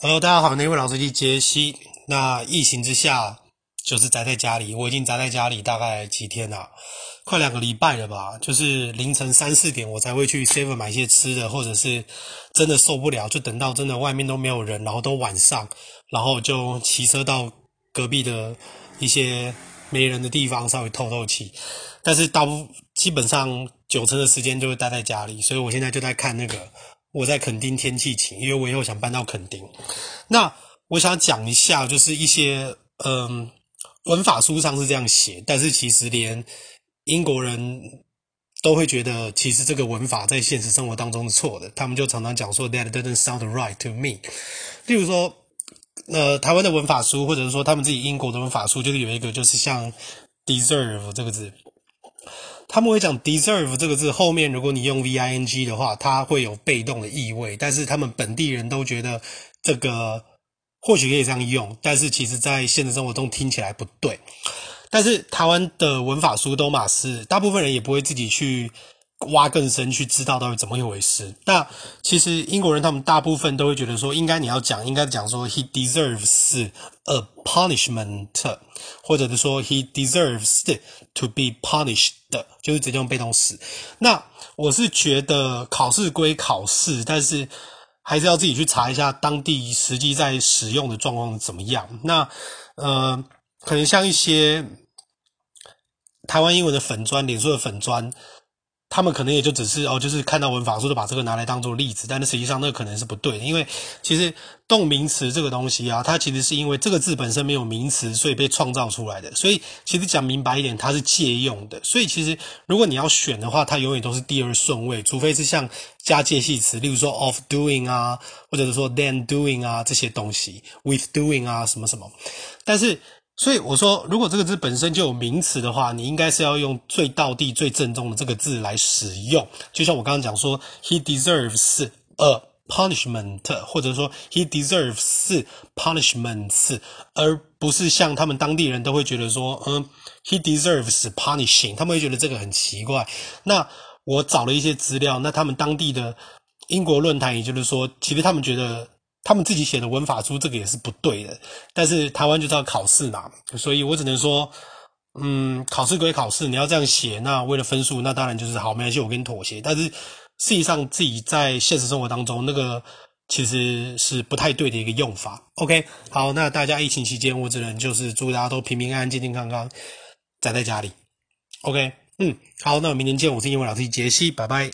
Hello，大家好，那位老司机杰西。那疫情之下，就是宅在家里，我已经宅在家里大概几天了，快两个礼拜了吧。就是凌晨三四点，我才会去 Seven 买一些吃的，或者是真的受不了，就等到真的外面都没有人，然后都晚上，然后就骑车到隔壁的一些没人的地方稍微透透气。但是大部基本上九成的时间就会待在家里，所以我现在就在看那个。我在垦丁天气晴，因为我以后想搬到垦丁。那我想讲一下，就是一些嗯文法书上是这样写，但是其实连英国人都会觉得，其实这个文法在现实生活当中是错的。他们就常常讲说，That doesn't sound right to me。例如说，呃，台湾的文法书，或者是说他们自己英国的文法书，就是有一个就是像 deserve 这个字。他们会讲 deserve 这个字后面，如果你用 V-I-N-G 的话，它会有被动的意味。但是他们本地人都觉得这个或许可以这样用，但是其实在现实生活中听起来不对。但是台湾的文法书都嘛是，大部分人也不会自己去。挖更深去知道到底怎么一回事。那其实英国人他们大部分都会觉得说，应该你要讲，应该讲说 he deserves a punishment，或者是说 he deserves to be punished，就是直接用被动式。那我是觉得考试归考试，但是还是要自己去查一下当地实际在使用的状况怎么样。那呃，可能像一些台湾英文的粉砖、脸书的粉砖。他们可能也就只是哦，就是看到文法书就把这个拿来当做例子，但是实际上那个可能是不对的，因为其实动名词这个东西啊，它其实是因为这个字本身没有名词，所以被创造出来的。所以其实讲明白一点，它是借用的。所以其实如果你要选的话，它永远都是第二顺位，除非是像加介系词，例如说 of doing 啊，或者是说 than doing 啊这些东西，with doing 啊什么什么，但是。所以我说，如果这个字本身就有名词的话，你应该是要用最道地、最正宗的这个字来使用。就像我刚刚讲说，he deserves a punishment，或者说 he deserves punishments，而不是像他们当地人都会觉得说，嗯，he deserves punishing，他们会觉得这个很奇怪。那我找了一些资料，那他们当地的英国论坛，也就是说，其实他们觉得。他们自己写的文法书，这个也是不对的。但是台湾就是要考试嘛，所以我只能说，嗯，考试归考试，你要这样写，那为了分数，那当然就是好，没关系，我跟你妥协。但是实际上自己在现实生活当中，那个其实是不太对的一个用法。OK，好，那大家疫情期间，我只能就是祝大家都平平安安、健健康康，宅在家里。OK，嗯，好，那我明天见，我是英文老师杰西，拜拜。